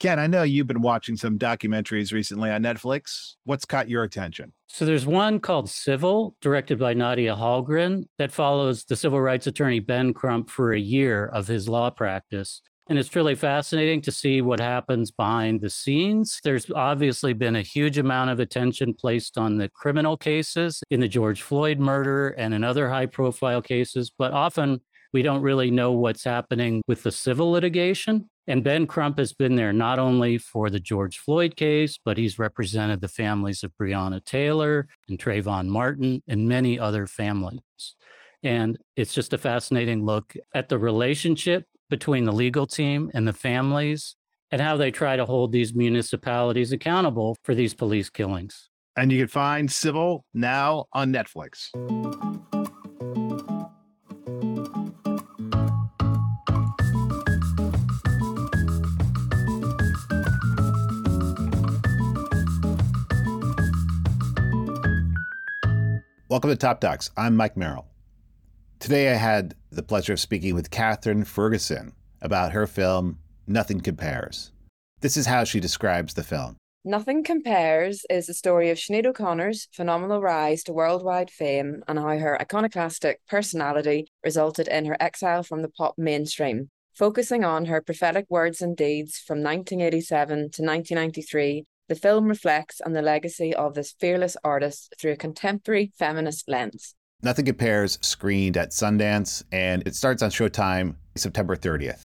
Ken, I know you've been watching some documentaries recently on Netflix. What's caught your attention? So there's one called Civil, directed by Nadia Hallgren, that follows the civil rights attorney Ben Crump for a year of his law practice. And it's really fascinating to see what happens behind the scenes. There's obviously been a huge amount of attention placed on the criminal cases in the George Floyd murder and in other high profile cases, but often we don't really know what's happening with the civil litigation. And Ben Crump has been there not only for the George Floyd case, but he's represented the families of Breonna Taylor and Trayvon Martin and many other families. And it's just a fascinating look at the relationship between the legal team and the families and how they try to hold these municipalities accountable for these police killings. And you can find Civil now on Netflix. Welcome to Top Docs. I'm Mike Merrill. Today I had the pleasure of speaking with Katherine Ferguson about her film, Nothing Compares. This is how she describes the film. Nothing Compares is the story of Sinead O'Connor's phenomenal rise to worldwide fame and how her iconoclastic personality resulted in her exile from the pop mainstream. Focusing on her prophetic words and deeds from 1987 to 1993 the film reflects on the legacy of this fearless artist through a contemporary feminist lens. Nothing Compares screened at Sundance, and it starts on Showtime September 30th.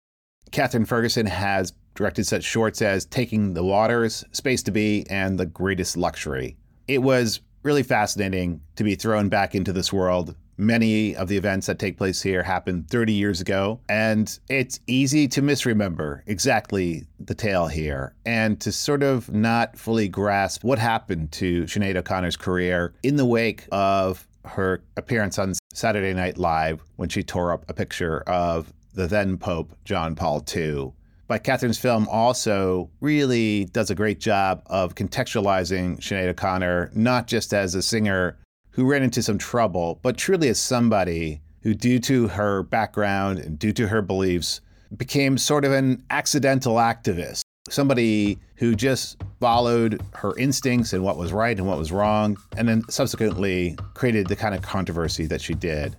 Katherine Ferguson has directed such shorts as Taking the Waters, Space to Be, and The Greatest Luxury. It was really fascinating to be thrown back into this world Many of the events that take place here happened 30 years ago, and it's easy to misremember exactly the tale here and to sort of not fully grasp what happened to Sinead O'Connor's career in the wake of her appearance on Saturday Night Live when she tore up a picture of the then Pope John Paul II. But Katherine's film also really does a great job of contextualizing Sinead O'Connor not just as a singer who ran into some trouble, but truly as somebody who, due to her background and due to her beliefs, became sort of an accidental activist. Somebody who just followed her instincts and what was right and what was wrong, and then subsequently created the kind of controversy that she did.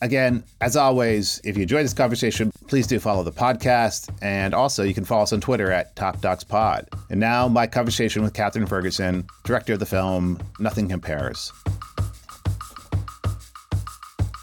Again, as always, if you enjoyed this conversation, please do follow the podcast. And also, you can follow us on Twitter at Top Docs Pod. And now, my conversation with Katherine Ferguson, director of the film Nothing Compares.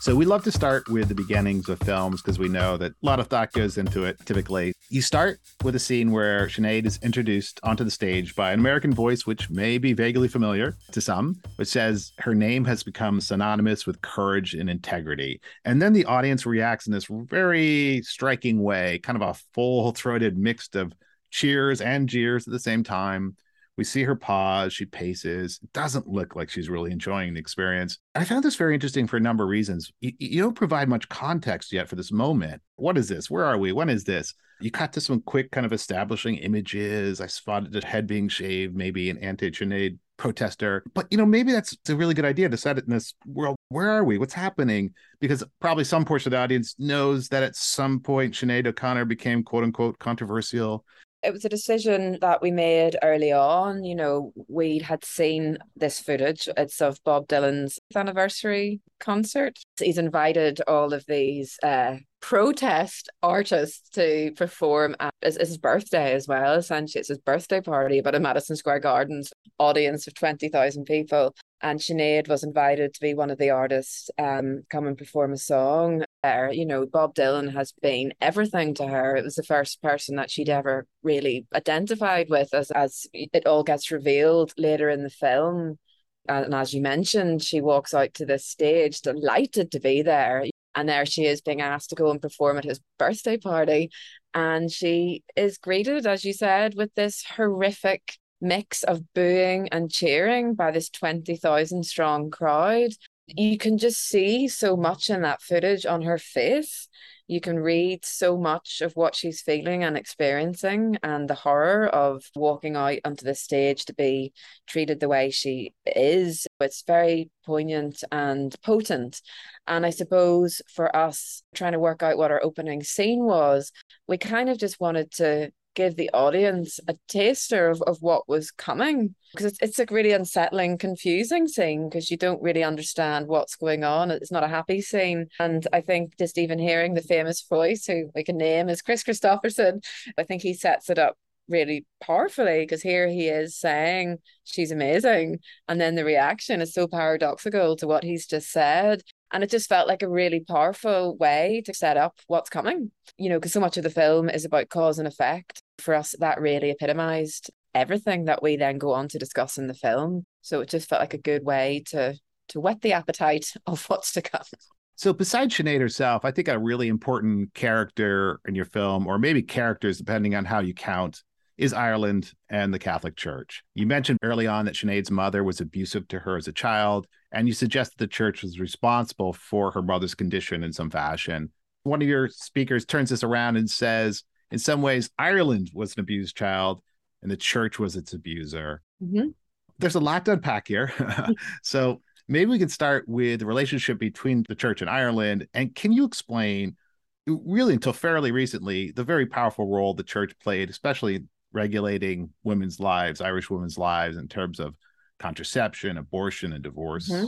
So we love to start with the beginnings of films because we know that a lot of thought goes into it typically. You start with a scene where Sinead is introduced onto the stage by an American voice, which may be vaguely familiar to some, which says her name has become synonymous with courage and integrity. And then the audience reacts in this very striking way, kind of a full throated mix of cheers and jeers at the same time. We see her pause, she paces. It doesn't look like she's really enjoying the experience. I found this very interesting for a number of reasons. You, you don't provide much context yet for this moment. What is this? Where are we? When is this? You cut to some quick kind of establishing images. I spotted a head being shaved, maybe an anti-Sinead protester. But you know, maybe that's a really good idea to set it in this world. Where are we? What's happening? Because probably some portion of the audience knows that at some point Sinead O'Connor became quote unquote controversial it was a decision that we made early on. You know, we had seen this footage. It's of Bob Dylan's anniversary concert. He's invited all of these uh, protest artists to perform at it's, his birthday as well. Essentially, it's his birthday party, but at Madison Square Gardens, audience of 20,000 people. And Sinead was invited to be one of the artists um, come and perform a song there. You know, Bob Dylan has been everything to her. It was the first person that she'd ever really identified with as, as it all gets revealed later in the film. And as you mentioned, she walks out to this stage delighted to be there. And there she is being asked to go and perform at his birthday party. And she is greeted, as you said, with this horrific mix of booing and cheering by this 20,000 strong crowd you can just see so much in that footage on her face. You can read so much of what she's feeling and experiencing, and the horror of walking out onto the stage to be treated the way she is. It's very poignant and potent. And I suppose for us, trying to work out what our opening scene was, we kind of just wanted to give the audience a taster of, of what was coming. Because it's, it's a really unsettling confusing scene because you don't really understand what's going on. It's not a happy scene. And i think just even hearing the famous voice who we can name is Kris Kristofferson i think he sets it up really powerfully because here he is saying she's amazing. And then the reaction is so paradoxical to what he's just said and it just felt like a really powerful way to set up what's coming you know because so much of the film is about cause and effect. For us that really epitomized everything that we then go on to discuss in the film. So it just felt like a good way to to whet the appetite of what's to come. So besides Sinead herself, I think a really important character in your film, or maybe characters, depending on how you count, is Ireland and the Catholic Church. You mentioned early on that Sinead's mother was abusive to her as a child, and you suggested the church was responsible for her mother's condition in some fashion. One of your speakers turns this around and says, in some ways, Ireland was an abused child and the church was its abuser. Mm-hmm. There's a lot to unpack here. so maybe we can start with the relationship between the church and Ireland. And can you explain, really until fairly recently, the very powerful role the church played, especially regulating women's lives, Irish women's lives, in terms of contraception, abortion, and divorce. Mm-hmm.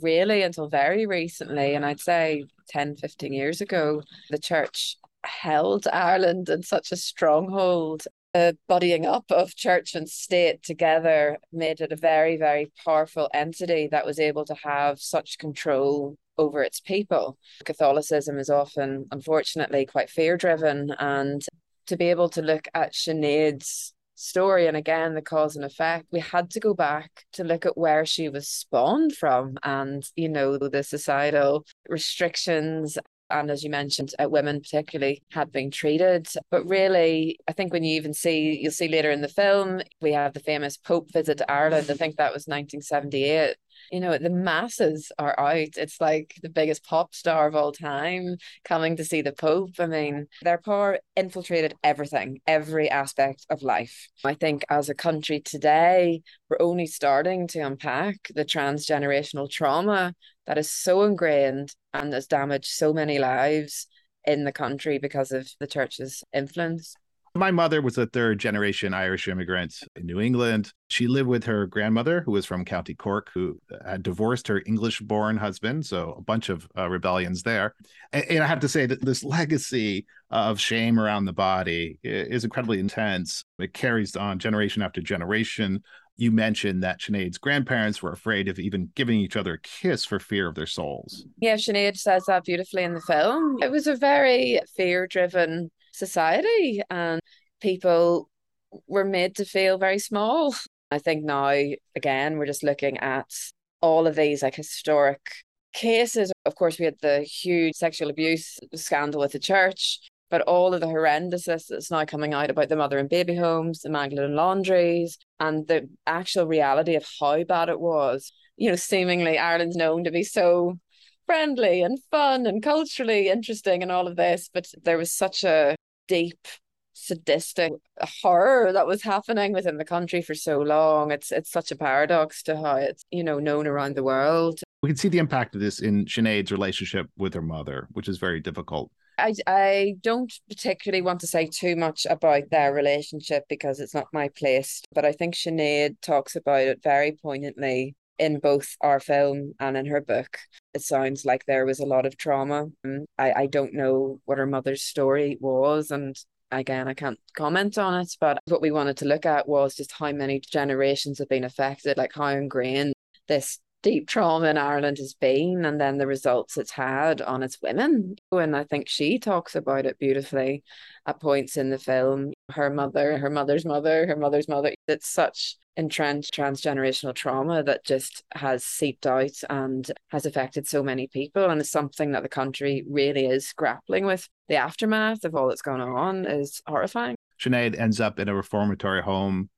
Really, until very recently, and I'd say 10, 15 years ago, the church held Ireland in such a stronghold. The bodying up of church and state together made it a very, very powerful entity that was able to have such control over its people. Catholicism is often, unfortunately, quite fear driven, and to be able to look at Sinead's story and again the cause and effect we had to go back to look at where she was spawned from and you know the societal restrictions and as you mentioned, uh, women particularly had been treated. But really, I think when you even see, you'll see later in the film, we have the famous Pope visit to Ireland. I think that was 1978 you know, the masses are out. It's like the biggest pop star of all time coming to see the Pope. I mean, their power infiltrated everything, every aspect of life. I think as a country today, we're only starting to unpack the transgenerational trauma that is so ingrained and has damaged so many lives in the country because of the church's influence. My mother was a third generation Irish immigrant in New England. She lived with her grandmother, who was from County Cork, who had divorced her English born husband. So a bunch of uh, rebellions there. And, and, I have to say that this legacy of shame around the body is incredibly intense. It carries on generation after generation. You mentioned that Sinead's grandparents were afraid of even giving each other a kiss for fear of their souls. Yeah, Sinead says that beautifully in the film. It was a very fear driven society and people were made to feel very small. I think now, again, we're just looking at all of these like historic cases. Of course, we had the huge sexual abuse scandal with the church, but all of the horrendousness that's now coming out about the mother and baby homes, the Magdalen laundries, and the actual reality of how bad it was. You know, seemingly Ireland's known to be so friendly and fun and culturally interesting and all of this, but there was such a deep sadistic horror that was happening within the country for so long. It's it's such a paradox to how it's, you know, known around the world. We can see the impact of this in Sinead's relationship with her mother, which is very difficult. I, I don't particularly want to say too much about their relationship because it's not my place, but I think Sinead talks about it very poignantly in both our film and in her book. It sounds like there was a lot of trauma. Um, I, I don't know what her mother's story was, and again, I can't comment on it, but what we wanted to look at was just how many generations have been affected, like how ingrained this deep trauma in Ireland has been, and then the results it's had on its women. And I think she talks about it beautifully at points in the film. Her mother, her mother's mother, her mother's mother. It's such entrenched transgenerational trauma that just has seeped out and has affected so many people and it's something that the country really is grappling with the aftermath of all that's going on is horrifying Sinead ends up in a reformatory home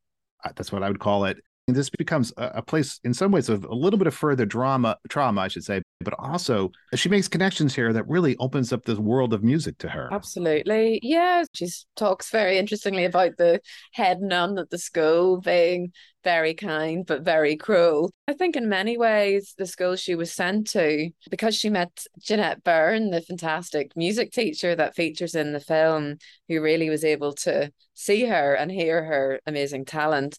uh, that's what I would call it this becomes a, place, in some ways, of a little bit of further drama, trauma, I should say, but also she makes connections here that really opens up this world of music to her. Absolutely. Yeah. She talks very interestingly about the head nun at the school being very kind but very cruel. I think in many ways the school she was sent to, because she met Jeanette Byrne, the fantastic music teacher that features in the film, who really was able to see her and hear her amazing talent.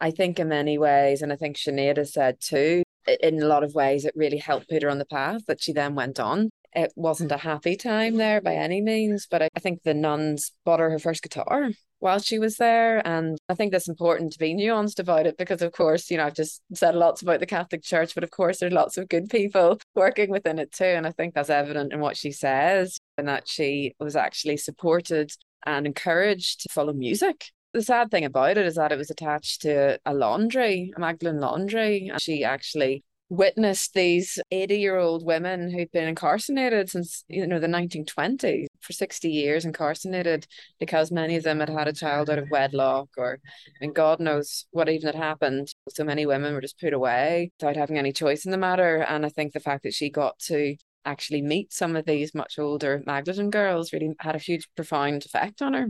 I think in many ways, and I think Sinead said too, in a lot of ways, it really helped put her on the path that she then went on. It wasn't a happy time there by any means, but I, I think the nuns bought her her first guitar while she was there. And I think that's important to be nuanced about it because, of course, you know, I've just said lots about the Catholic Church, but of course, there's lots of good people working within it too. And I think that's evident in what she says and that she was actually supported and encouraged to follow music the sad thing about it is that it was attached to a laundry, a Magdalen laundry. And she actually witnessed these 80 year old women who'd been incarcerated since you know the 1920s for 60 years incarcerated because many of them had had a child out of wedlock or and god knows what even had happened so many women were just put away without having any choice in the matter and i think the fact that she got to actually meet some of these much older magdalen girls really had a huge profound effect on her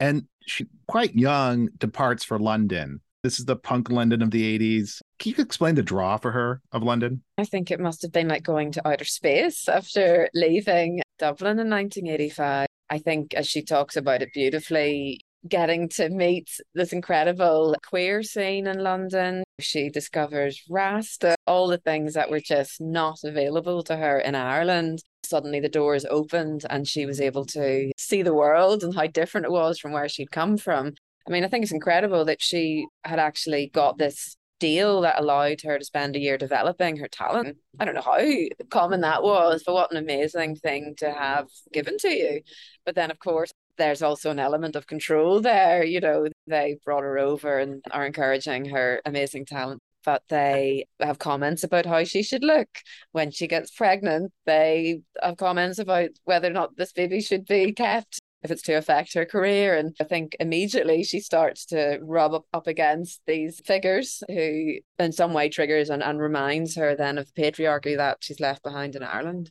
and she, quite young, departs for London. This is the punk London of the 80s. Can you explain the draw for her of London? I think it must have been like going to outer space after leaving Dublin in 1985. I think, as she talks about it beautifully, getting to meet this incredible queer scene in London. She discovers Rasta, all the things that were just not available to her in Ireland suddenly the doors opened and she was able to see the world and how different it was from where she'd come from. I mean, I think it's incredible that she had actually got this deal that allowed her to spend a year developing her talent. I don't know how common that was, but what an amazing thing to have given to you. But then, of course, there's also an element of control there. You know, they brought her over and are encouraging her amazing talent but they have comments about how she should look when she gets pregnant. They have comments about whether or not this baby should be kept if it's to affect her career. And I think immediately she starts to rub up, up against these figures who, in some way, triggers and, and reminds her then of the patriarchy that she's left behind in Ireland.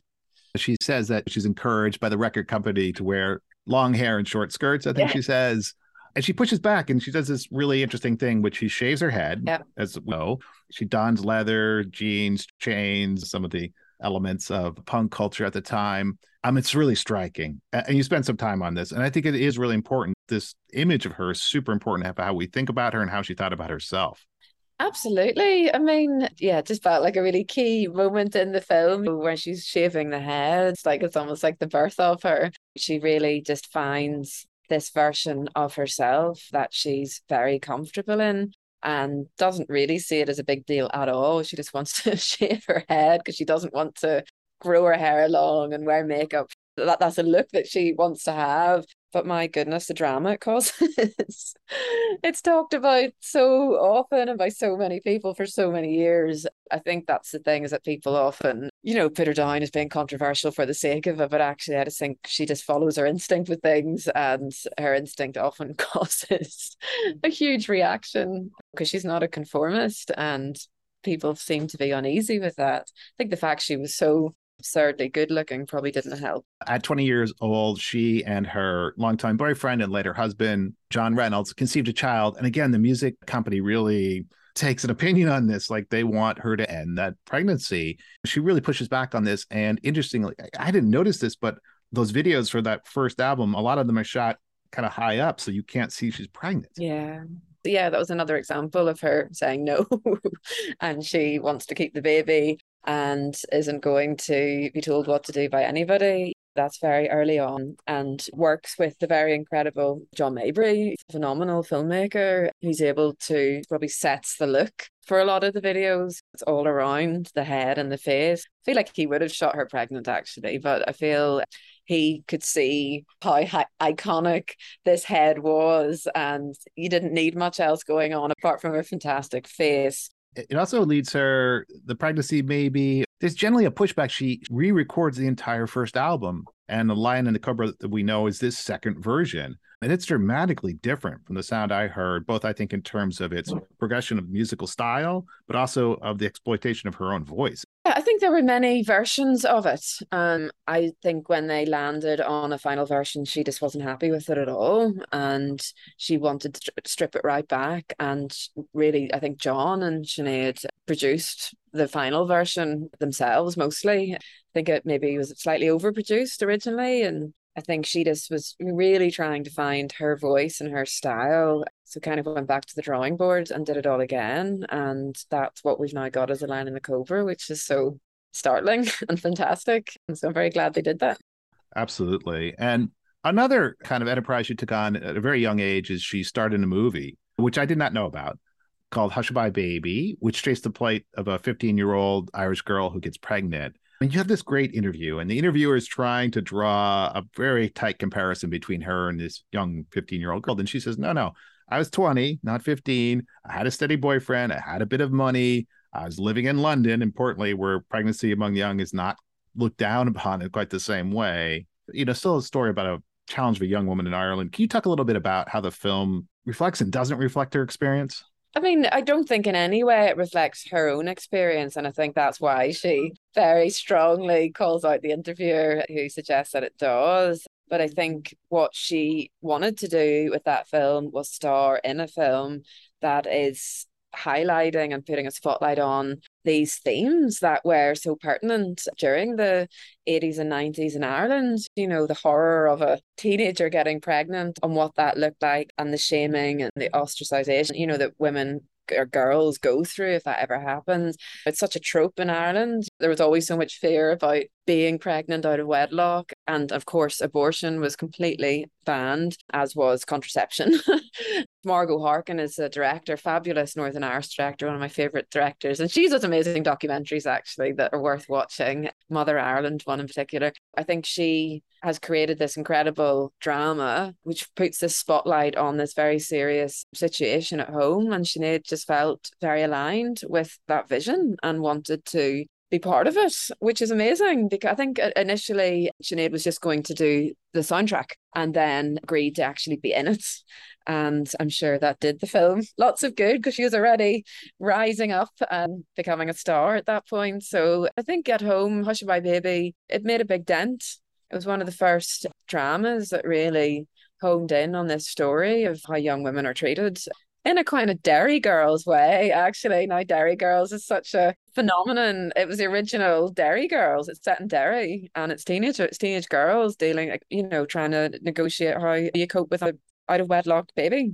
She says that she's encouraged by the record company to wear long hair and short skirts, I think yeah. she says and she pushes back and she does this really interesting thing, which she shaves her head yep. as well. She dons leather, jeans, chains, some of the elements of punk culture at the time. Um, it's really striking. And you spend some time on this. And I think it is really important. This image of her is super important how we think about her and how she thought about herself. Absolutely. I mean, yeah, just felt like a really key moment in the film where she's shaving the head. It's like it's almost like the birth of her. She really just finds this version of herself that she's very comfortable in and doesn't really see it as a big deal at all. She just wants to shave her head because she doesn't want to grow her hair long and wear makeup. That, that's a look that she wants to have. But my goodness, the drama it causes. it's talked about so often and by so many people for so many years. I think that's the thing is that people often, you know, put her down as being controversial for the sake of it. But actually, I just think she just follows her instinct with things, and her instinct often causes a huge reaction because she's not a conformist. And people seem to be uneasy with that. I think the fact she was so absurdly good looking probably didn't help. At 20 years old, she and her longtime boyfriend and later husband, John Reynolds, conceived a child. And again, the music company really takes an opinion on this. Like they want her to end that pregnancy. She really pushes back on this. And interestingly, I didn't notice this, but those videos for that first album, a lot of them are shot kind of high up. So you can't see she's pregnant. Yeah yeah, that was another example of her saying no. and she wants to keep the baby and isn't going to be told what to do by anybody. That's very early on and works with the very incredible John Maybury, phenomenal filmmaker. He's able to probably sets the look for a lot of the videos. It's all around the head and the face. I feel like he would have shot her pregnant actually, but I feel he could see how hi- iconic this head was and you didn't need much else going on apart from a fantastic face it also leads her the pregnancy maybe there's generally a pushback. She re-records the entire first album and the lion and the cobra that we know is this second version And it's dramatically different from the sound I heard, both I think in terms of its progression of musical style, but also of the exploitation of her own voice. Yeah, I think there were many versions of it. Um, I think when they landed on a final version, she just wasn't happy with it at all. And she wanted to strip it right back. And really, I think John and Sinead produced the final version themselves mostly. I think it maybe was slightly overproduced originally and I think she just was really trying to find her voice and her style. So kind of went back to the drawing board and did it all again. And that's what we've now got as a Lion and the Cobra, which is so startling and fantastic. And so I'm very glad they did that. Absolutely. And another kind of enterprise she took on at a very young age is she starred in a movie, which I did not know about, called Hushabye Baby, which traced the plight of a 15 year old Irish girl who gets pregnant. And you have this great interview, and the interviewer is trying to draw a very tight comparison between her and this young 15 year old girl. And she says, No, no, I was 20, not 15. I had a steady boyfriend. I had a bit of money. I was living in London, importantly, where pregnancy among young is not looked down upon in quite the same way. You know, still a story about a challenge of a young woman in Ireland. Can you talk a little bit about how the film reflects and doesn't reflect her experience? I mean, I don't think in any way it reflects her own experience. And I think that's why she very strongly calls out the interviewer who suggests that it does. But I think what she wanted to do with that film was star in a film that is highlighting and putting a spotlight on these themes that were so pertinent during the 80s and 90s in Ireland. You know, the horror of a teenager getting pregnant and what that looked like, and the shaming and the ostracization, you know, that women or girls go through if that ever happens. It's such a trope in Ireland. There was always so much fear about being pregnant out of wedlock. And of course, abortion was completely banned, as was contraception. Margo Harkin is a director, fabulous Northern Irish director, one of my favourite directors. And she does amazing documentaries actually that are worth watching. Mother Ireland, one in particular. I think she has created this incredible drama which puts this spotlight on this very serious situation at home. And Sinead just felt very aligned with that vision and wanted to be part of it, which is amazing because I think initially Sinead was just going to do the soundtrack and then agreed to actually be in it. And I'm sure that did the film lots of good because she was already rising up and becoming a star at that point. So I think at home, Hushabye Baby, it made a big dent. It was one of the first dramas that really honed in on this story of how young women are treated in a kind of Derry Girls way, actually. Now, Derry Girls is such a phenomenon. It was the original Derry Girls. It's set in Derry and it's teenage, it's teenage girls dealing, you know, trying to negotiate how you cope with a out of wedlock baby.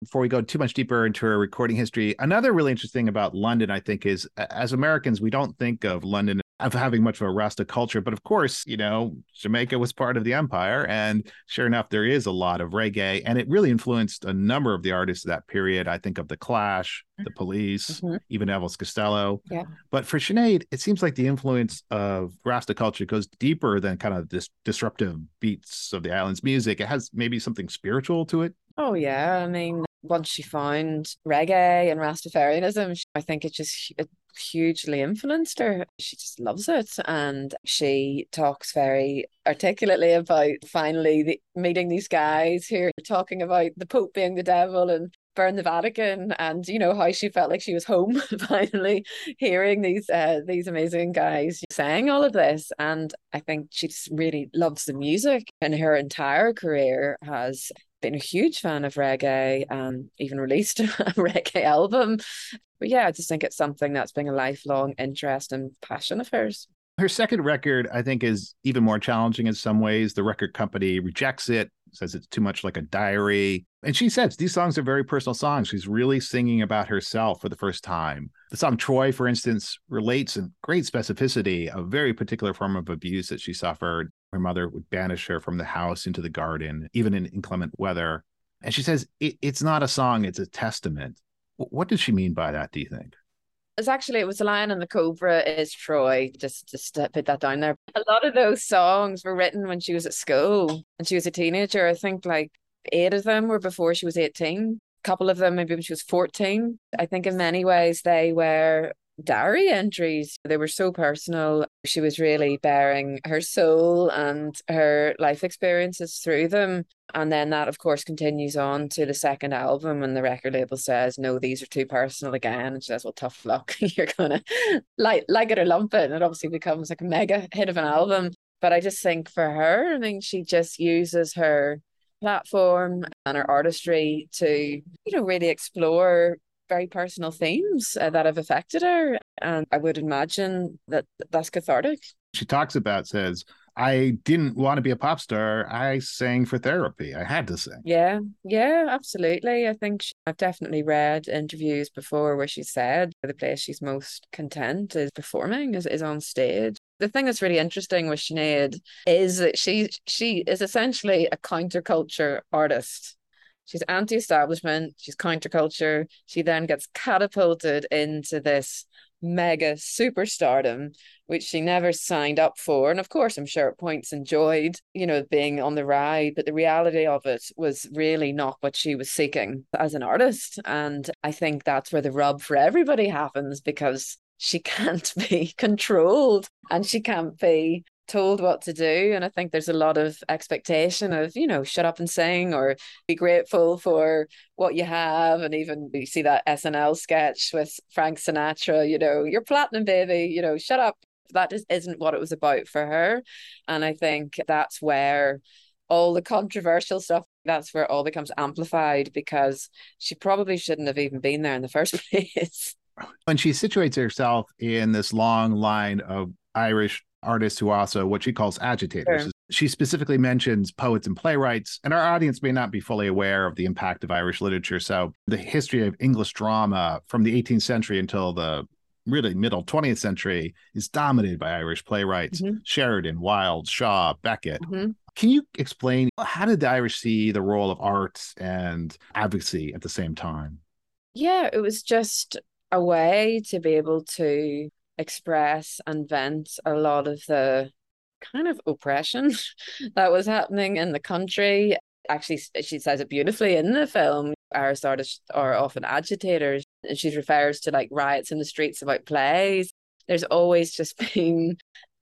Before we go too much deeper into her recording history, another really interesting about London, I think, is as Americans, we don't think of London of having much of a Rasta culture. But of course, you know, Jamaica was part of the empire. And sure enough, there is a lot of reggae. And it really influenced a number of the artists of that period. I think of The Clash, The mm-hmm. Police, mm-hmm. even Elvis Costello. Yeah. But for Sinead, it seems like the influence of Rasta culture goes deeper than kind of this disruptive beats of the island's music. It has maybe something spiritual to it. Oh, yeah. I mean, once she found reggae and Rastafarianism, I think it just it hugely influenced her. She just loves it. And she talks very articulately about finally the, meeting these guys who are talking about the Pope being the devil and burn the Vatican and you know how she felt like she was home finally hearing these uh, these amazing guys saying all of this and I think she just really loves the music and her entire career has been a huge fan of reggae and even released a reggae album. But yeah, I just think it's something that's been a lifelong interest and passion of hers. Her second record, I think, is even more challenging in some ways. The record company rejects it, says it's too much like a diary. And she says these songs are very personal songs. She's really singing about herself for the first time. The song Troy, for instance, relates in great specificity a very particular form of abuse that she suffered. Her mother would banish her from the house into the garden, even in inclement weather. And she says it, it's not a song, it's a testament. What does she mean by that, do you think? It's actually it was the lion and the cobra is Troy. Just just put that down there. A lot of those songs were written when she was at school and she was a teenager. I think like eight of them were before she was 18. A couple of them maybe when she was 14. I think in many ways they were diary entries. They were so personal. She was really bearing her soul and her life experiences through them. And then that, of course, continues on to the second album, and the record label says, No, these are too personal again. And she says, Well, tough luck. You're going to like, like it or lump it. And it obviously becomes like a mega hit of an album. But I just think for her, I mean, she just uses her platform and her artistry to, you know, really explore very personal themes uh, that have affected her. And I would imagine that that's cathartic. She talks about, says, I didn't want to be a pop star. I sang for therapy. I had to sing. Yeah, yeah, absolutely. I think she, I've definitely read interviews before where she said the place she's most content is performing, is, is on stage. The thing that's really interesting with Sinead is that she she is essentially a counterculture artist. She's anti-establishment, she's counterculture. She then gets catapulted into this mega superstardom, which she never signed up for. And of course, I'm sure at points enjoyed, you know, being on the ride, but the reality of it was really not what she was seeking as an artist. And I think that's where the rub for everybody happens because she can't be controlled and she can't be told what to do. And I think there's a lot of expectation of, you know, shut up and sing or be grateful for what you have. And even you see that SNL sketch with Frank Sinatra, you know, you're platinum, baby, you know, shut up. That just isn't what it was about for her. And I think that's where all the controversial stuff that's where it all becomes amplified because she probably shouldn't have even been there in the first place. When she situates herself in this long line of Irish artists who also what she calls agitators. Sure. She specifically mentions poets and playwrights, and our audience may not be fully aware of the impact of Irish literature. So, the history of English drama from the 18th century until the really middle 20th century is dominated by Irish playwrights mm-hmm. Sheridan, Wilde, Shaw, Beckett. Mm-hmm. Can you explain how did the Irish see the role of art and advocacy at the same time? Yeah, it was just a way to be able to express and vent a lot of the kind of oppression that was happening in the country. Actually, she says it beautifully in the film. Irish artists are often agitators, and she refers to like riots in the streets about plays. There's always just been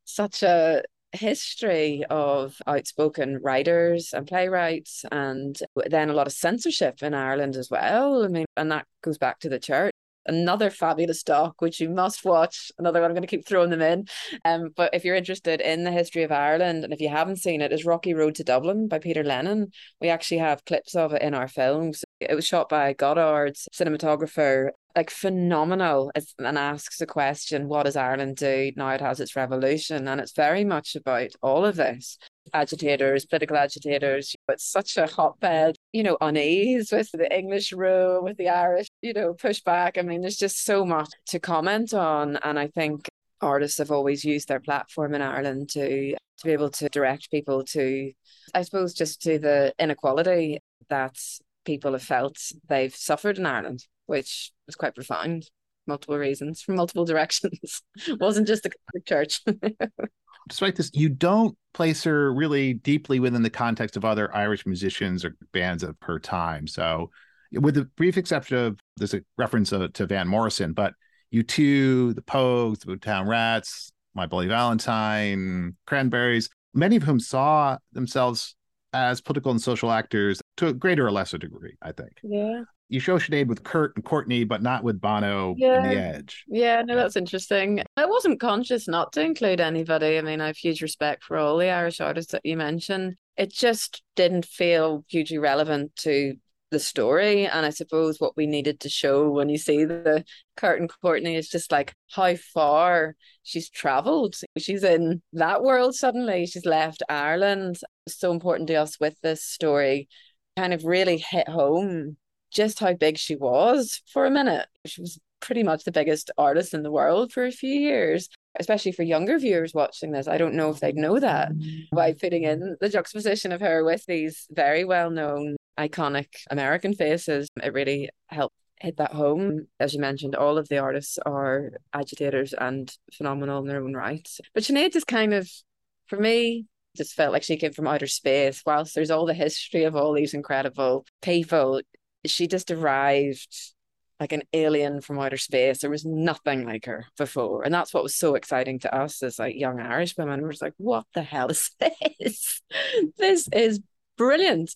such a history of outspoken writers and playwrights, and then a lot of censorship in Ireland as well. I mean, and that goes back to the church another fabulous doc which you must watch another one i'm going to keep throwing them in. Um but if you're interested in the history of ireland and if you haven't seen it is rocky road to dublin by peter lennon. We actually have clips of it in our films. It was shot by godard's cinematographer. Like phenomenal. And asks the question what does ireland do now it has its revolution? And it's very much about all of this agitators, political agitators. It's such a hotbed, you know, unease with the English rule, with the Irish, you know, pushback. I mean, there's just so much to comment on. And I think artists have always used their platform in Ireland to to be able to direct people to, I suppose, just to the inequality that people have felt they've suffered in Ireland, which was quite profound. Multiple reasons from multiple directions. wasn't just the Catholic church. despite this, you don't place her really deeply within the context of other Irish musicians or bands of her time. So, with the brief exception of there's a reference to, Van Morrison, but U2, the Pogues, the Town Rats, My Bloody Valentine, Cranberries, many of whom saw themselves as political and social actors to a greater or lesser degree, I think. Yeah you show Sinead with Kurt and Courtney, but not with Bono yeah. and The Edge. Yeah, no, that's interesting. I wasn't conscious not to include anybody. I mean, I have huge respect for all the Irish artists that you mentioned. It just didn't feel hugely relevant to the story. And I suppose what we needed to show when you see the Kurt and Courtney is just like how far she's traveled. She's in that world suddenly. She's left Ireland. It's so important to us with this story kind of really hit home just how big she was for a minute. She was pretty much the biggest artist in the world for a few years, especially for younger viewers watching this. I don't know if they'd know that by putting in the juxtaposition of her with these very well known, iconic American faces. It really helped hit that home. As you mentioned, all of the artists are agitators and phenomenal in their own right. But Sinead just kind of, for me, just felt like she came from outer space. Whilst there's all the history of all these incredible people, she just arrived like an alien from outer space. There was nothing like her before. And that's what was so exciting to us as like young Irish women. We are like, what the hell is this? this is brilliant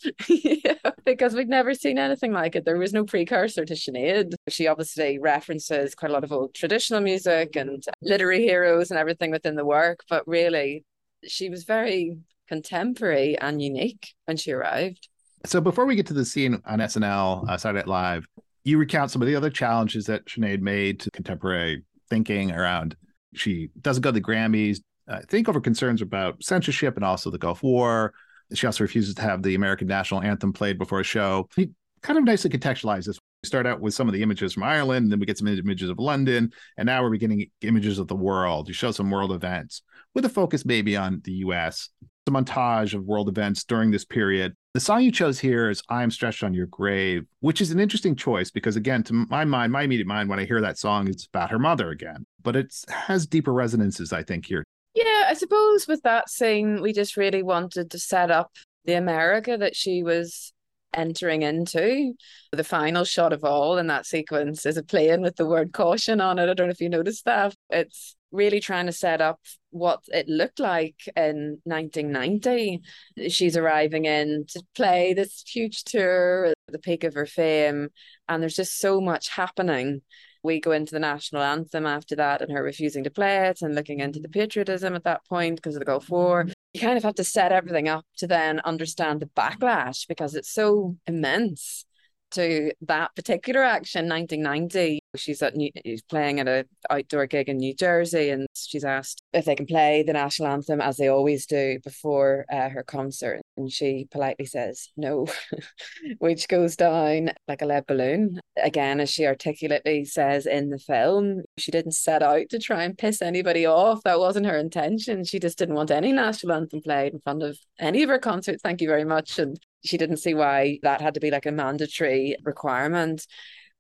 because we'd never seen anything like it. There was no precursor to Sinead. She obviously references quite a lot of old traditional music and literary heroes and everything within the work, but really, she was very contemporary and unique when she arrived. So before we get to the scene on SNL, uh, Saturday Night Live, you recount some of the other challenges that Sinead made to contemporary thinking around. She doesn't go to the Grammys. I think over concerns about censorship and also the Gulf War. She also refuses to have the American national anthem played before a show. He kind of nicely contextualizes this. We start out with some of the images from Ireland, and then we get some images of London, and now we're beginning images of the world. You show some world events with a focus maybe on the US, montage of world events during this period. The song you chose here is I Am Stretched on Your Grave, which is an interesting choice because, again, to my mind, my immediate mind, when I hear that song, it's about her mother again. But it has deeper resonances, I think, here. Yeah, I suppose with that scene, we just really wanted to set up the America that she was entering into. The final shot of all in that sequence is a plane with the word caution on it. I don't know if you noticed that. It's really trying to set up what it looked like in 1990. She's arriving in to play this huge tour at the peak of her fame, and there's just so much happening we go into the national anthem after that and her refusing to play it and looking into the patriotism at that point because of the Gulf War. You kind of have to set everything up to then understand the backlash because it's so immense to that particular action 1990 she's at New, she's playing at an outdoor gig in New Jersey and she's asked if they can play the national anthem as they always do before uh, her concert. And she politely says no which goes down like a lead balloon. Again as she articulately says in the film she didn't set out to try and piss anybody off. That wasn't her intention. She just didn't want any national anthem played in front of any of her concerts. Thank you very much. And she didn't see why that had to be like a mandatory requirement.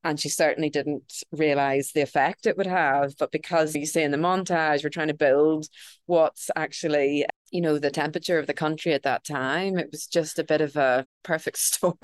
And she certainly didn't realize the effect it would have. But because you see in the montage we're trying to build what's actually you know the temperature of the country at that time it was just a bit of a perfect storm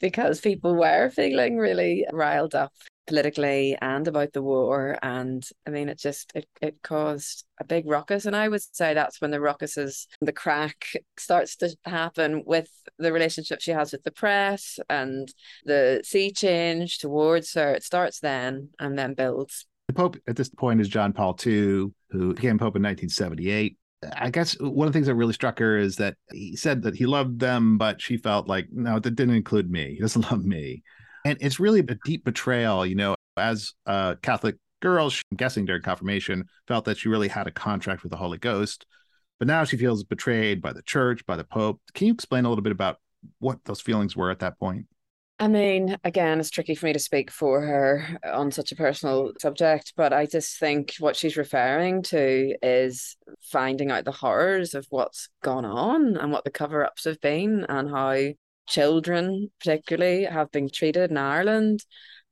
because people were feeling really riled up politically and about the war and i mean it just it, it caused a big ruckus and i would say that's when the ruckuses the crack starts to happen with the relationship she has with the press and the sea change towards her it starts then and then builds the pope at this point is john paul ii who became pope in 1978 I guess one of the things that really struck her is that he said that he loved them, but she felt like, no, that didn't include me. He doesn't love me. And it's really a deep betrayal, you know, as a Catholic girl, she, I'm guessing during confirmation, felt that she really had a contract with the Holy Ghost. But now she feels betrayed by the church, by the Pope. Can you explain a little bit about what those feelings were at that point? I mean, again, it's tricky for me to speak for her on such a personal subject, but I just think what she's referring to is finding out the horrors of what's gone on and what the cover ups have been and how children, particularly, have been treated in Ireland.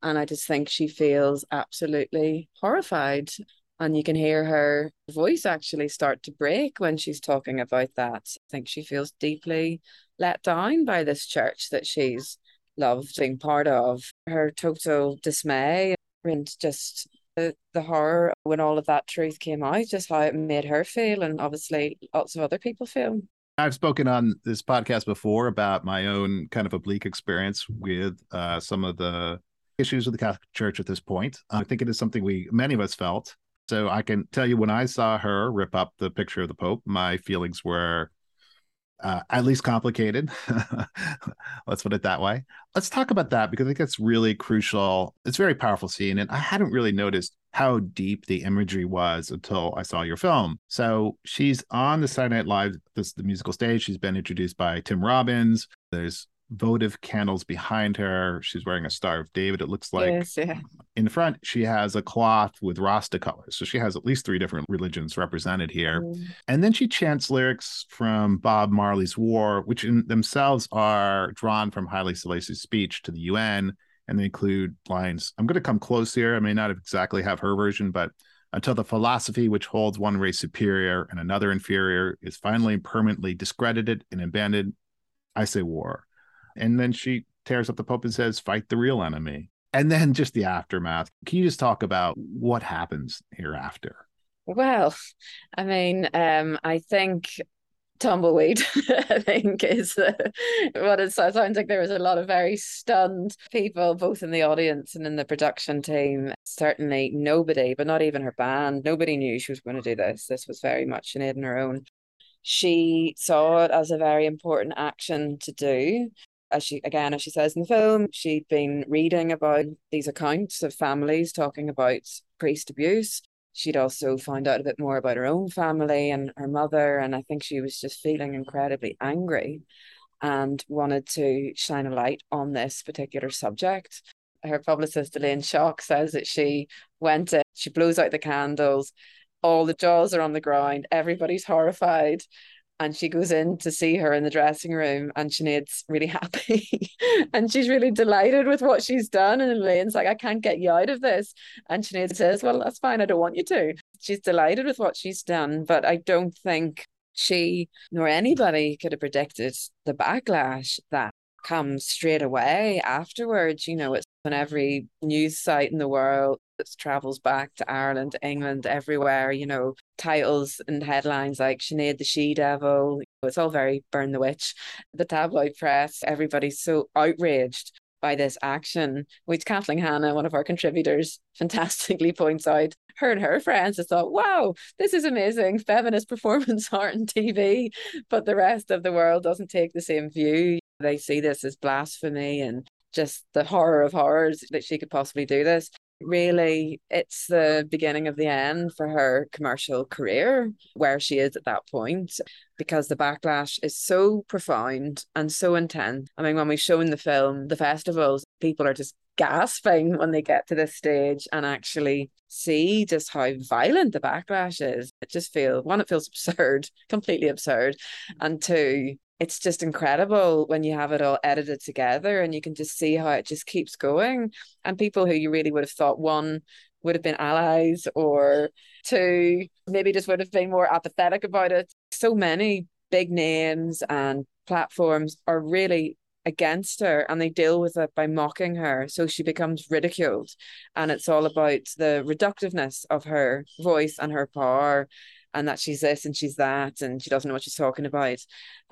And I just think she feels absolutely horrified. And you can hear her voice actually start to break when she's talking about that. I think she feels deeply let down by this church that she's loved being part of. Her total dismay and just the, the horror when all of that truth came out, just how it made her feel, and obviously lots of other people feel. I've spoken on this podcast before about my own kind of oblique experience with uh, some of the issues with the Catholic Church at this point. I think it is something we, many of us felt. So I can tell you when I saw her rip up the picture of the Pope, my feelings were uh, at least complicated. Let's put it that way. Let's talk about that because I think that's really crucial. It's a very powerful scene, and I hadn't really noticed how deep the imagery was until I saw your film. So she's on the Saturday Night Live, this the musical stage. She's been introduced by Tim Robbins. There's votive candles behind her. She's wearing a Star of David, it looks like. Yes, yeah. In front, she has a cloth with Rasta colors. So she has at least three different religions represented here. Mm. And then she chants lyrics from Bob Marley's War, which in themselves are drawn from Haile Selassie's speech to the UN. And they include lines. I'm going to come close here. I may not exactly have her version, but until the philosophy which holds one race superior and another inferior is finally and permanently discredited and abandoned, I say war. And then she tears up the Pope and says, fight the real enemy. and then just the aftermath. Can you just talk about what happens hereafter? Well, I mean, um, I think tumbleweed, I think, is uh, what it sounds like. There was a lot of very stunned people, both in the audience and in the production team. Certainly nobody, but not even her band, nobody knew she was going to do this. This was very much on her own. She saw it as a very important action to do. As she again, as she says in the film, she'd been reading about these accounts of families talking about priest abuse she'd also found out a bit more about her own family and her mother. And I think she was just feeling incredibly angry and wanted to shine a light on this particular subject. Her publicist, Elaine Shock, says that she went in, she blows out the candles, all the jaws are on the ground, everybody's horrified and she goes in to see her in the dressing room and Sinead's really happy and she's really delighted with what she's done and Elaine's like I can't get you out of this. And Sinead says well that's fine I don't want you to. She's delighted with what she's done but I don't think she nor anybody could have predicted the backlash that comes straight away afterwards you know it's on every news site in the world travels back to Ireland, England, everywhere, you know, titles and headlines like Sinead the She Devil. It's all very burn the witch. The tabloid press, everybody's so outraged by this action, which Kathleen Hanna, one of our contributors, fantastically points out. Her and her friends have thought, wow, this is amazing. Feminist performance art and TV. But the rest of the world doesn't take the same view. They see this as blasphemy and just the horror of horrors that she could possibly do this. Really it's the beginning of the end for her commercial career where she is at that point because the backlash is so profound and so intense. I mean when we show in the film the festivals people are just gasping when they get to this stage and actually see just how violent the backlash is. It just feels one it feels absurd completely absurd. And two it's just incredible when you have it all edited together and you can just see how it just keeps going. And people who you really would have thought one would have been allies or two maybe just would have been more apathetic about it. So many big names and platforms are really against her and they deal with it by mocking her so she becomes ridiculed and it's all about the reductiveness of her voice and her power and that she's this and she's that and she doesn't know what she's talking about.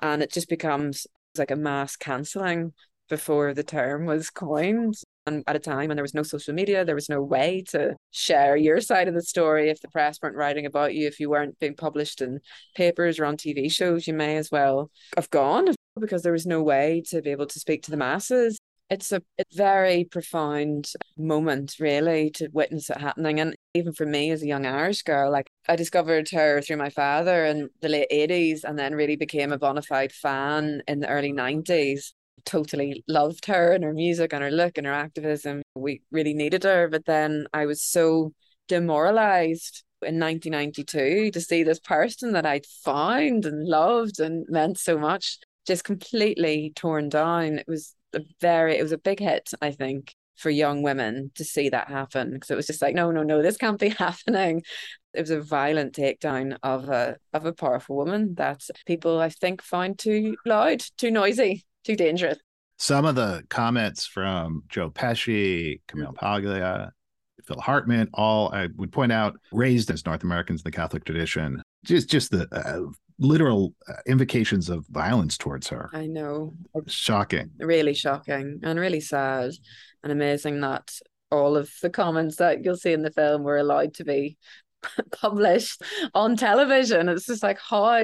And it just becomes like a mass cancelling before the term was coined. And at a time when there was no social media there was no way to share your side of the story. If the press weren't writing about you if you weren't being published in papers or on tv shows you may as well have gone because there was no way to be able to speak to the masses. It's a, very profound moment really to witness it happening. And even for me as a young irish girl like i discovered her through my father in the late 80s and then really became a bona fide fan in the early 90s totally loved her and her music and her look and her activism. We really needed her but then i was so demoralized in 1992 to see this person that I'd found and loved and meant so much just completely torn down. It was a very it was a big hit i think for young women to see that happen because it was just like no no no this can't be happening it was a violent takedown of a of a powerful woman that people i think find too loud too noisy too dangerous some of the comments from joe pesci camille paglia phil hartman all i would point out raised as north americans in the catholic tradition just just the uh, literal uh, invocations of violence towards her. I know. Shocking. Really shocking and really sad and amazing that all of the comments that you'll see in the film were allowed to be published on television. It's just like, how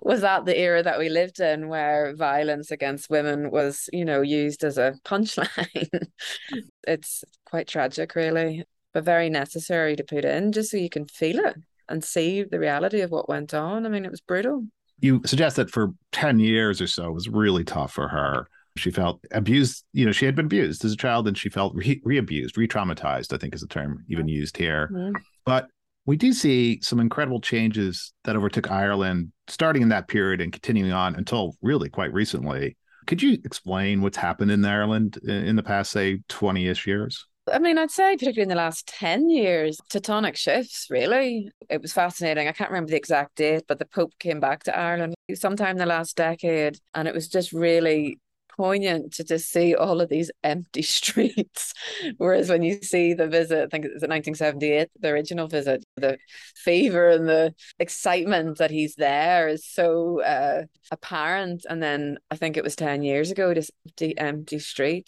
was that the era that we lived in where violence against women was, you know, used as a punchline? it's quite tragic, really, but very necessary to put in just so you can feel it and see the reality of what went on. I mean, it was brutal. You suggest that for 10 years or so was really tough for her. She felt abused, you know, she had been abused as a child and she felt re abused, re traumatized, I think is the term even used here. Mm-hmm. But we do see some incredible changes that overtook Ireland starting in that period and continuing on until really quite recently. Could you explain what's happened in Ireland in the past, say, 20 ish years? I mean, I'd say particularly in the last 10 years, tectonic shifts, really. It was fascinating. I can't remember the exact date, but the Pope came back to Ireland sometime in the last decade. And it was just really poignant to just see all of these empty streets. Whereas when you see the visit, I think it's 1978, the original visit, the fever and the excitement that he's there is so uh, apparent. And then I think it was 10 years ago, this empty, empty street.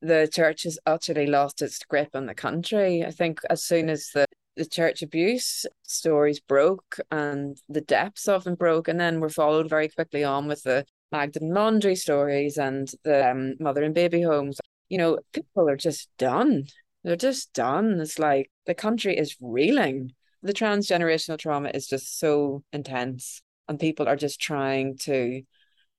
The church has utterly lost its grip on the country. I think as soon as the the church abuse stories broke and the depths of them broke and then were followed very quickly on with the Magdalen laundry stories and the um, mother and baby homes. You know, people are just done. They're just done. It's like the country is reeling. The transgenerational trauma is just so intense, and people are just trying to,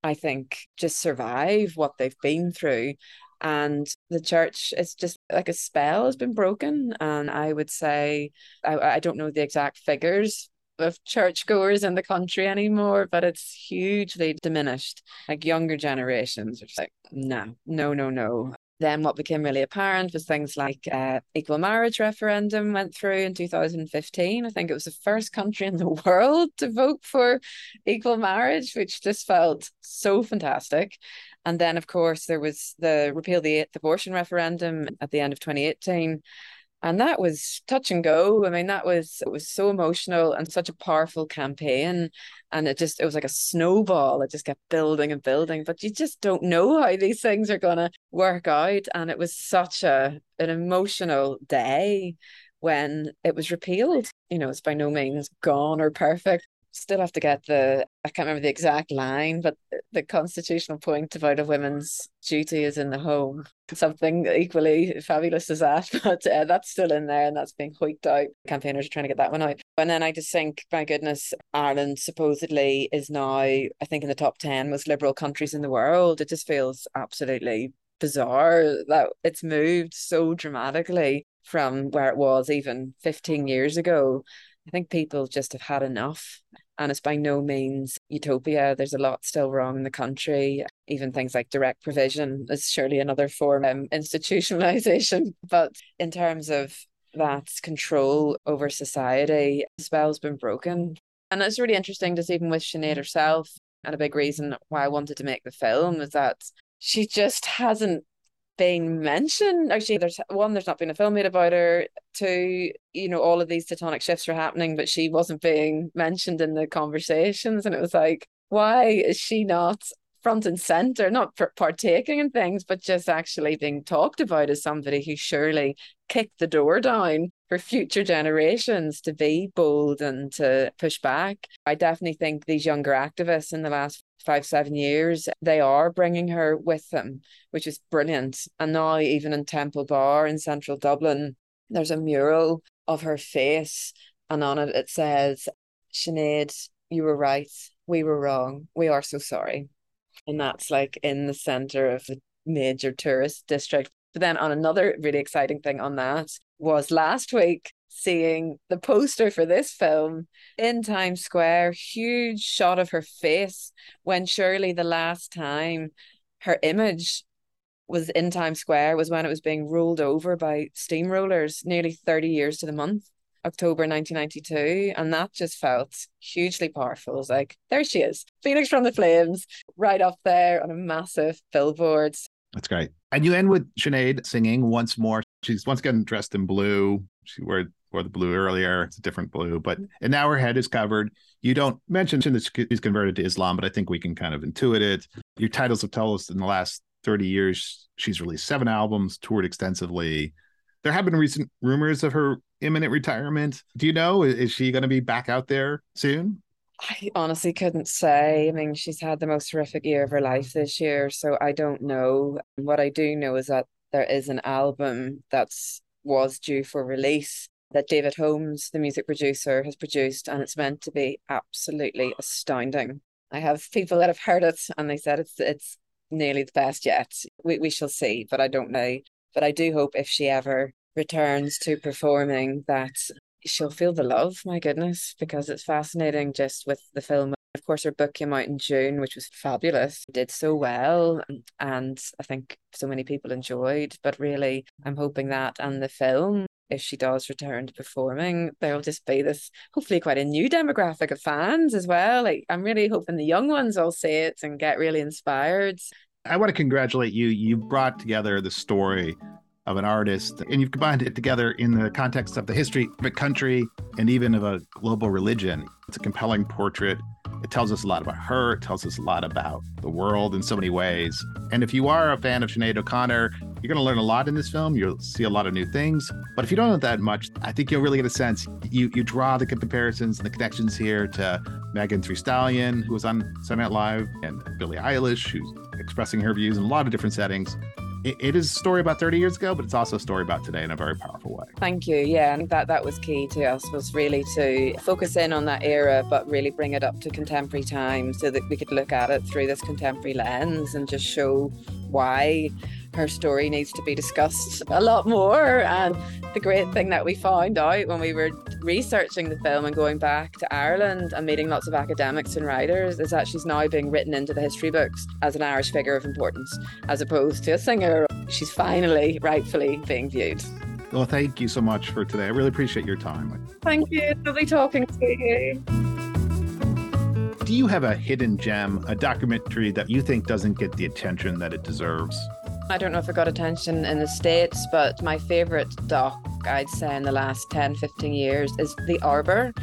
I think, just survive what they've been through. And the church, it's just like a spell has been broken. And I would say, I, I don't know the exact figures, of churchgoers in the country anymore, but it's hugely diminished. Like younger generations are just like, no, no, no, no. Then what became really apparent was things like uh, equal marriage referendum went through in 2015. I think it was the first country in the world to vote for equal marriage, which just felt so fantastic. And then, of course, there was the repeal the abortion referendum at the end of 2018 and that was touch and go. I mean that was it was so emotional and such a powerful campaign. And it just it was like a snowball it just kept building and building. But you just don't know how these things are going to work out. And it was such a an emotional day when it was repealed. You know it's by no means gone or perfect still have to get the I can't remember the exact line, but the constitutional point about a woman's duty is in the home. Something equally fabulous as that, but uh, that's still in there and that's being hoiked out. Campaigners are trying to get that one out. And then I just think, my goodness, Ireland supposedly is now, I think, in the top 10 most liberal countries in the world. It just feels absolutely bizarre that it's moved so dramatically from where it was even 15 years ago. I think people just have had enough and it's by no means utopia. There's a lot still wrong in the country. Even things like direct provision is surely another form of institutionalization. But in terms of that control over society, the spell's been broken. And it's really interesting just even with Sinead herself. And a big reason why I wanted to make the film is that she just hasn't been mentioned. Actually, there's one, there's not been a film made about her. Two, you know, all of these tectonic shifts were happening, but she wasn't being mentioned in the conversations. And it was like, why is she not front and center, not partaking in things, but just actually being talked about as somebody who surely kicked the door down for future generations to be bold and to push back. I definitely think these younger activists in the last five, seven years, they are bringing her with them, which is brilliant. And now, even in Temple Bar in central Dublin, there's a mural of her face, and on it it says, Sinead, you were right. We were wrong. We are so sorry. And that's like in the center of the major tourist district. But then, on another really exciting thing on that was last week, seeing the poster for this film in Times Square, huge shot of her face when surely the last time her image was in Times Square was when it was being rolled over by steamrollers nearly 30 years to the month. October 1992, and that just felt hugely powerful. It was like, there she is, Phoenix from the Flames, right up there on a massive billboard. That's great. And you end with Sinead singing once more. She's once again dressed in blue. She wore or the blue earlier. It's a different blue, but and now her head is covered. You don't mention that she's converted to Islam, but I think we can kind of intuit it. Your titles have told us in the last 30 years, she's released seven albums, toured extensively. There have been recent rumors of her imminent retirement. Do you know? Is she going to be back out there soon? I honestly couldn't say. I mean, she's had the most horrific year of her life this year, so I don't know. What I do know is that there is an album that's was due for release that David Holmes, the music producer, has produced, and it's meant to be absolutely astounding. I have people that have heard it and they said it's it's nearly the best yet. We we shall see, but I don't know. But I do hope if she ever returns to performing that she'll feel the love, my goodness, because it's fascinating just with the film. Of course, her book came out in June, which was fabulous. Did so well, and I think so many people enjoyed. But really, I'm hoping that and the film if she does return to performing, there'll just be this hopefully quite a new demographic of fans as well. Like I'm really hoping the young ones all see it and get really inspired. I want to congratulate you. You brought together the story of an artist and you've combined it together in the context of the history of a country and even of a global religion. It's a compelling portrait it tells us a lot about her. It tells us a lot about the world in so many ways. And if you are a fan of Sinead O'Connor, you're going to learn a lot in this film. You'll see a lot of new things. But if you don't know that much, I think you'll really get a sense. You you draw the comparisons and the connections here to Megan Thee Stallion, who was on Saturday Night Live, and Billie Eilish, who's expressing her views in a lot of different settings it, it is a story about 30 years ago, but it's also a story about today in a very powerful way. Thank you. Yeah, and that that was key to us was really to focus in on that era, but really bring it up to contemporary times so that we could look at it through this contemporary lens and just show why her story needs to be discussed a lot more. And the great thing that we found out when we were researching the film and going back to Ireland and meeting lots of academics and writers is that she's now being written into the history books as an Irish figure of importance, as opposed to a singer. She's finally, rightfully being viewed. Well, thank you so much for today. I really appreciate your time. Thank you. Lovely talking to you. Do you have a hidden gem, a documentary that you think doesn't get the attention that it deserves? I don't know if it got attention in the States, but my favourite doc, I'd say, in the last 10, 15 years is The Arbor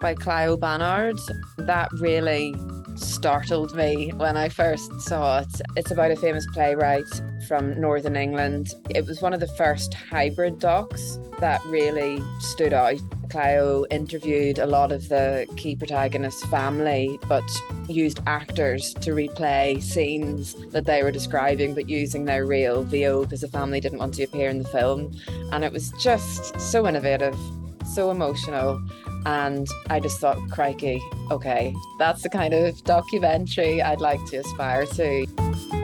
by Clio Barnard. That really startled me when I first saw it. It's about a famous playwright from Northern England. It was one of the first hybrid docs that really stood out. Clio interviewed a lot of the key protagonist's family, but used actors to replay scenes that they were describing, but using their real VO because the family didn't want to appear in the film. And it was just so innovative, so emotional. And I just thought, crikey, okay, that's the kind of documentary I'd like to aspire to.